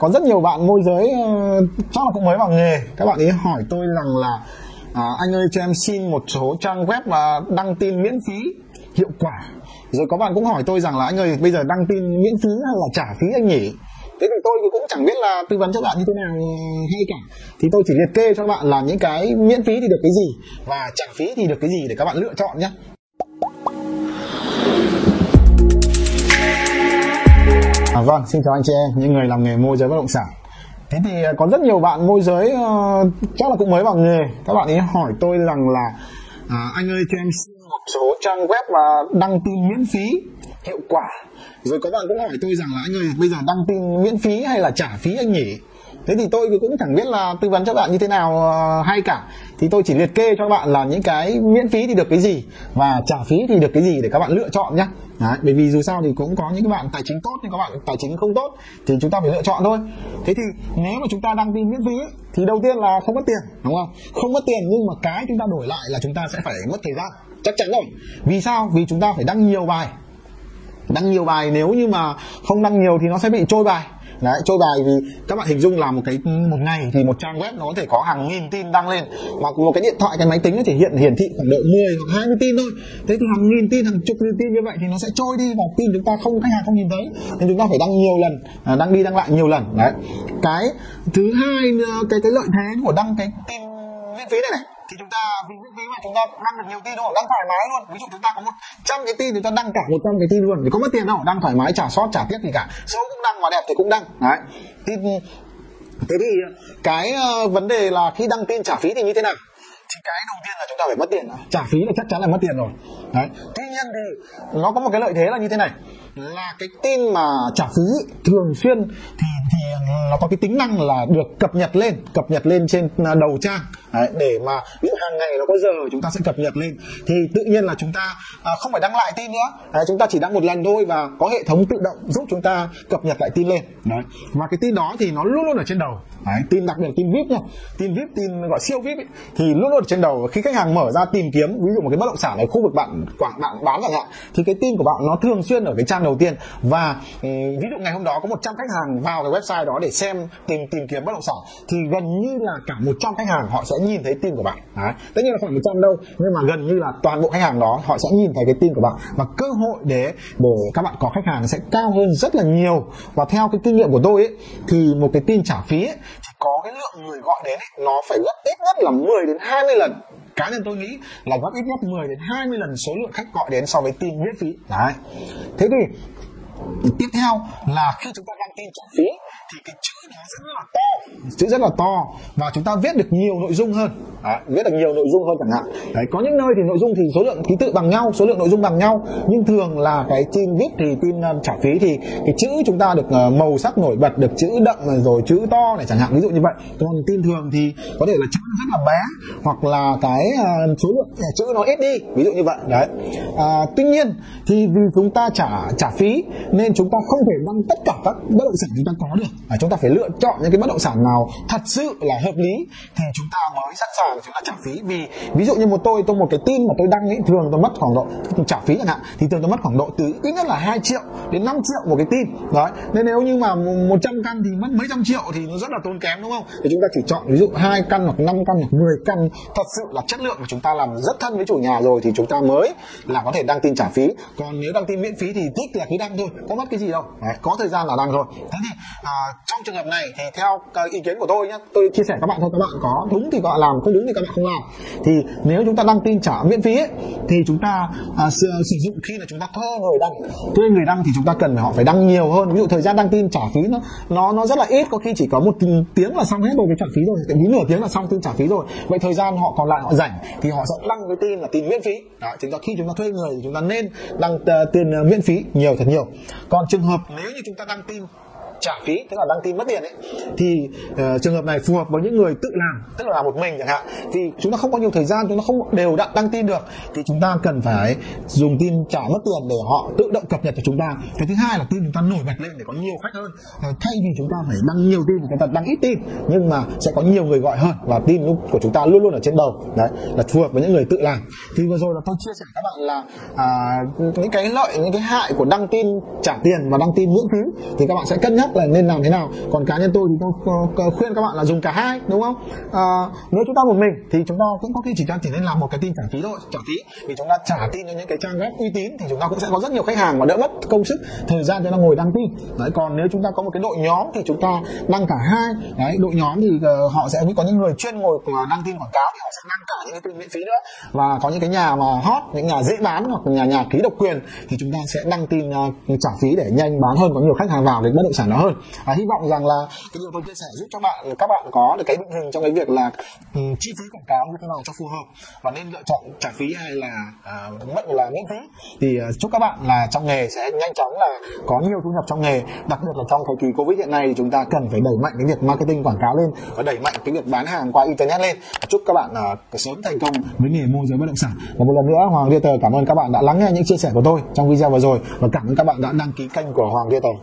có rất nhiều bạn môi giới uh, chắc là cũng mới vào nghề. Các bạn ấy hỏi tôi rằng là à, anh ơi cho em xin một số trang web và đăng tin miễn phí hiệu quả. Rồi có bạn cũng hỏi tôi rằng là anh ơi bây giờ đăng tin miễn phí hay là trả phí anh nhỉ? Thế thì tôi cũng chẳng biết là tư vấn cho bạn như thế nào hay cả. Thì tôi chỉ liệt kê cho bạn là những cái miễn phí thì được cái gì và trả phí thì được cái gì để các bạn lựa chọn nhé À, vâng, xin chào anh chị em, những người làm nghề môi giới bất động sản. Thế thì à, có rất nhiều bạn môi giới uh, chắc là cũng mới vào nghề. Các bạn ấy hỏi tôi rằng là à, anh ơi cho em xin một số trang web mà đăng tin miễn phí hiệu quả. Rồi có bạn cũng hỏi tôi rằng là anh ơi bây giờ đăng tin miễn phí hay là trả phí anh nhỉ? Thế thì tôi cũng chẳng biết là tư vấn cho bạn như thế nào ờ, hay cả. Thì tôi chỉ liệt kê cho bạn là những cái miễn phí thì được cái gì và trả phí thì được cái gì để các bạn lựa chọn nhé Đấy, bởi vì dù sao thì cũng có những cái bạn tài chính tốt nhưng các bạn tài chính không tốt thì chúng ta phải lựa chọn thôi. Thế thì nếu mà chúng ta đăng tin miễn phí thì đầu tiên là không mất tiền đúng không? Không mất tiền nhưng mà cái chúng ta đổi lại là chúng ta sẽ phải mất thời gian chắc chắn rồi. Vì sao? Vì chúng ta phải đăng nhiều bài. Đăng nhiều bài nếu như mà không đăng nhiều thì nó sẽ bị trôi bài đấy trôi bài thì các bạn hình dung là một cái, một ngày thì một trang web nó có thể có hàng nghìn tin đăng lên. Mà một cái điện thoại, cái máy tính nó chỉ hiện, hiển thị khoảng độ 10 hoặc 20 tin thôi. Thế thì hàng nghìn tin, hàng chục nghìn tin như vậy thì nó sẽ trôi đi và tin chúng ta không khách hàng không nhìn thấy. Nên chúng ta phải đăng nhiều lần à, đăng đi đăng lại nhiều lần. Đấy. Cái thứ hai cái cái lợi thế của đăng cái tin miễn phí này này thì chúng ta ví dụ mà chúng ta đăng được nhiều tin đúng đăng thoải mái luôn. Ví dụ chúng ta có một trăm cái tin thì chúng ta đăng cả một trăm cái tin luôn. Thì có mất tiền đâu đăng thoải mái trả sót trả tiếc gì cả. Xấu cũng đăng mà đẹp thì cũng đăng. Đấy. Thì thế thì cái uh, vấn đề là khi đăng tin trả phí thì như thế nào? Thì cái đầu tiên là chúng ta phải mất tiền. Trả phí là chắc chắn là mất tiền rồi. Đấy. Tuy nhiên thì nó có một cái lợi thế là như thế này. Là cái tin mà trả phí thường xuyên thì thì nó có cái tính năng là được cập nhật lên cập nhật lên trên ờ, đầu trang. Đấy, để mà ví dụ hàng ngày nó có giờ chúng ta sẽ cập nhật lên. Thì tự nhiên là chúng ta à, không phải đăng lại tin nữa. Đấy, chúng ta chỉ đăng một lần thôi và có hệ thống tự động giúp chúng ta cập nhật lại tin lên. Đấy. và cái tin đó thì nó luôn luôn ở trên đầu. Đấy, tin đặc biệt tin vip nha tin vip tin gọi siêu vip ấy, thì luôn luôn ở trên đầu. Khi khách hàng mở ra tìm kiếm ví dụ một cái bất động sản ở khu vực bạn quảng bạn bán chẳng hạn thì cái tin của bạn nó thường xuyên ở cái trang đầu tiên. Và ừ, ví dụ ngày hôm đó có 100 khách hàng vào cái website đó để xem tìm tìm kiếm bất động sản thì gần như là cả 100 khách hàng họ sẽ nhìn thấy tin của bạn. Đấy. tất nhiên là không phải 100 đâu nhưng mà gần như là toàn bộ khách hàng đó họ sẽ nhìn thấy cái tin của bạn. Và cơ hội để để các bạn có khách hàng sẽ cao hơn rất là nhiều. Và theo cái kinh nghiệm của tôi ấy thì một cái tin trả phí ấy, thì có cái lượng người gọi đến ấy, nó phải gấp ít nhất là 10 đến 20 lần. Cá nhân tôi nghĩ là gấp ít nhất 10 đến 20 lần số lượng khách gọi đến so với tin miễn phí. Đấy. Thế thì tiếp theo là khi chúng ta đăng tin trả phí thì cái chữ rất là to chữ rất là to và chúng ta viết được nhiều nội dung hơn. Đấy, viết được nhiều nội dung hơn chẳng hạn. Đấy, có những nơi thì nội dung thì số lượng ký tự bằng nhau số lượng nội dung bằng nhau nhưng thường là cái tin viết thì tin uh, trả phí thì cái chữ chúng ta được uh, màu sắc nổi bật được chữ đậm rồi chữ to này chẳng hạn ví dụ như vậy. Còn tin thường thì có thể là chữ rất là bé hoặc là cái uh, số lượng chữ nó ít đi ví dụ như vậy. Đấy. À, tuy nhiên thì vì chúng ta trả trả phí nên chúng ta không thể đăng tất cả các bất động sản chúng ta có được. À, chúng ta phải lựa chọn những cái bất động sản nào thật sự là hợp lý thì chúng ta mới sẵn sàng chúng ta trả phí. Vì ví dụ như một tôi tôi một cái tin mà tôi đăng ấy thường tôi mất khoảng độ trả phí chẳng hạn thì thường tôi mất khoảng độ từ ít nhất là 2 triệu đến 5 triệu một cái tin đấy nên nếu như mà 100 căn thì mất mấy trăm triệu thì nó rất là tốn kém đúng không? Thì chúng ta chỉ chọn ví dụ hai căn hoặc 5 căn hoặc 10 căn thật sự là chất lượng mà chúng ta làm rất thân với chủ nhà rồi thì chúng ta mới là có thể đăng tin trả phí. Còn nếu đăng tin miễn phí thì thích là cứ đăng thôi có mất cái gì đâu. Đấy, có thời gian là đăng rồi thế thì à, trong trường hợp này thì theo cái ý kiến của tôi nhé tôi chia sẻ các bạn thôi các bạn có đúng thì các bạn làm không đúng thì các bạn không làm. Thì nếu chúng ta đăng tin trả miễn phí ấy, thì chúng ta à, sử, sử dụng khi là chúng ta thuê người đăng. Thuê người đăng thì chúng ta cần phải họ phải đăng nhiều hơn. Ví dụ thời gian đăng tin trả phí nó nó nó rất là ít có khi chỉ có một tiếng là xong hết rồi cái trả phí rồi thậm chí nửa tiếng là xong tin trả phí rồi. Vậy thời gian họ còn lại họ rảnh thì họ sẽ đăng cái tin là tin miễn phí. Đó chúng ta khi chúng ta thuê người thì chúng ta nên đăng ờ, uh, tiền uh, ờ, miễn phí nhiều thật nhiều. Còn trường hợp nếu như chúng ta đăng tin trả phí tức là đăng tin mất tiền ấy. Thì uh, trường hợp này phù hợp với những người tự làm tức là làm một mình chẳng hạn. Vì chúng ta không có nhiều thời gian chúng ta không đều đặn đăng tin được. Thì chúng ta cần phải dùng tin trả mất tiền để họ tự động cập nhật cho chúng ta. Cái thứ hai là tin chúng ta nổi bật lên để có nhiều khách hơn. Uh, thay vì chúng ta phải đăng nhiều tin chúng ta đăng ít tin nhưng mà sẽ có nhiều người gọi hơn và tin của chúng ta luôn luôn ở trên đầu. Đấy là phù hợp với những người tự làm. Thì vừa rồi là tôi chia sẻ các bạn là à, những cái lợi những cái hại của đăng tin trả tiền và đăng tin miễn phí thì các bạn sẽ cân nhắc là nên làm thế nào. Còn cá nhân tôi thì tôi khuyên các bạn là dùng cả hai đúng không? À, nếu chúng ta một mình thì chúng ta cũng có khi chỉ chỉ nên làm một cái tin trả phí thôi trả phí vì chúng ta trả tin cho những cái trang web uy tín thì chúng ta cũng sẽ có rất nhiều khách hàng mà đỡ mất công sức thời gian cho nó ngồi đăng tin. Đấy còn nếu chúng ta có một cái đội nhóm thì chúng ta đăng cả hai. Đấy đội nhóm thì uh, họ sẽ có những người chuyên ngồi ờ, đăng tin quảng cáo thì họ sẽ đăng cả những cái tin miễn phí nữa. Và có những cái nhà mà hot những nhà dễ bán hoặc nhà nhà ký độc quyền thì chúng ta sẽ đăng tin uh, trả phí để nhanh bán hơn có nhiều khách hàng vào đến bất động sản đó hơn à, hy vọng rằng là cái điều tôi chia sẻ giúp cho bạn các bạn có được cái định hình trong cái việc là um, chi phí quảng cáo như thế nào cho phù hợp và nên lựa chọn trả phí hay là uh, mất là miễn phí. Thì uh, chúc các bạn là trong nghề sẽ nhanh chóng là có nhiều thu nhập trong nghề. Đặc biệt là trong thời kỳ covid hiện nay thì chúng ta cần phải đẩy mạnh cái việc marketing quảng cáo lên và đẩy mạnh cái việc bán hàng qua internet lên. Chúc các bạn uh, sớm thành công với nghề môi giới bất động sản. Và một lần nữa hoàng Realtor cảm ơn các bạn đã lắng nghe những chia sẻ của tôi trong video vừa rồi và cảm ơn các bạn đã đăng ký kênh của hoàng Realtor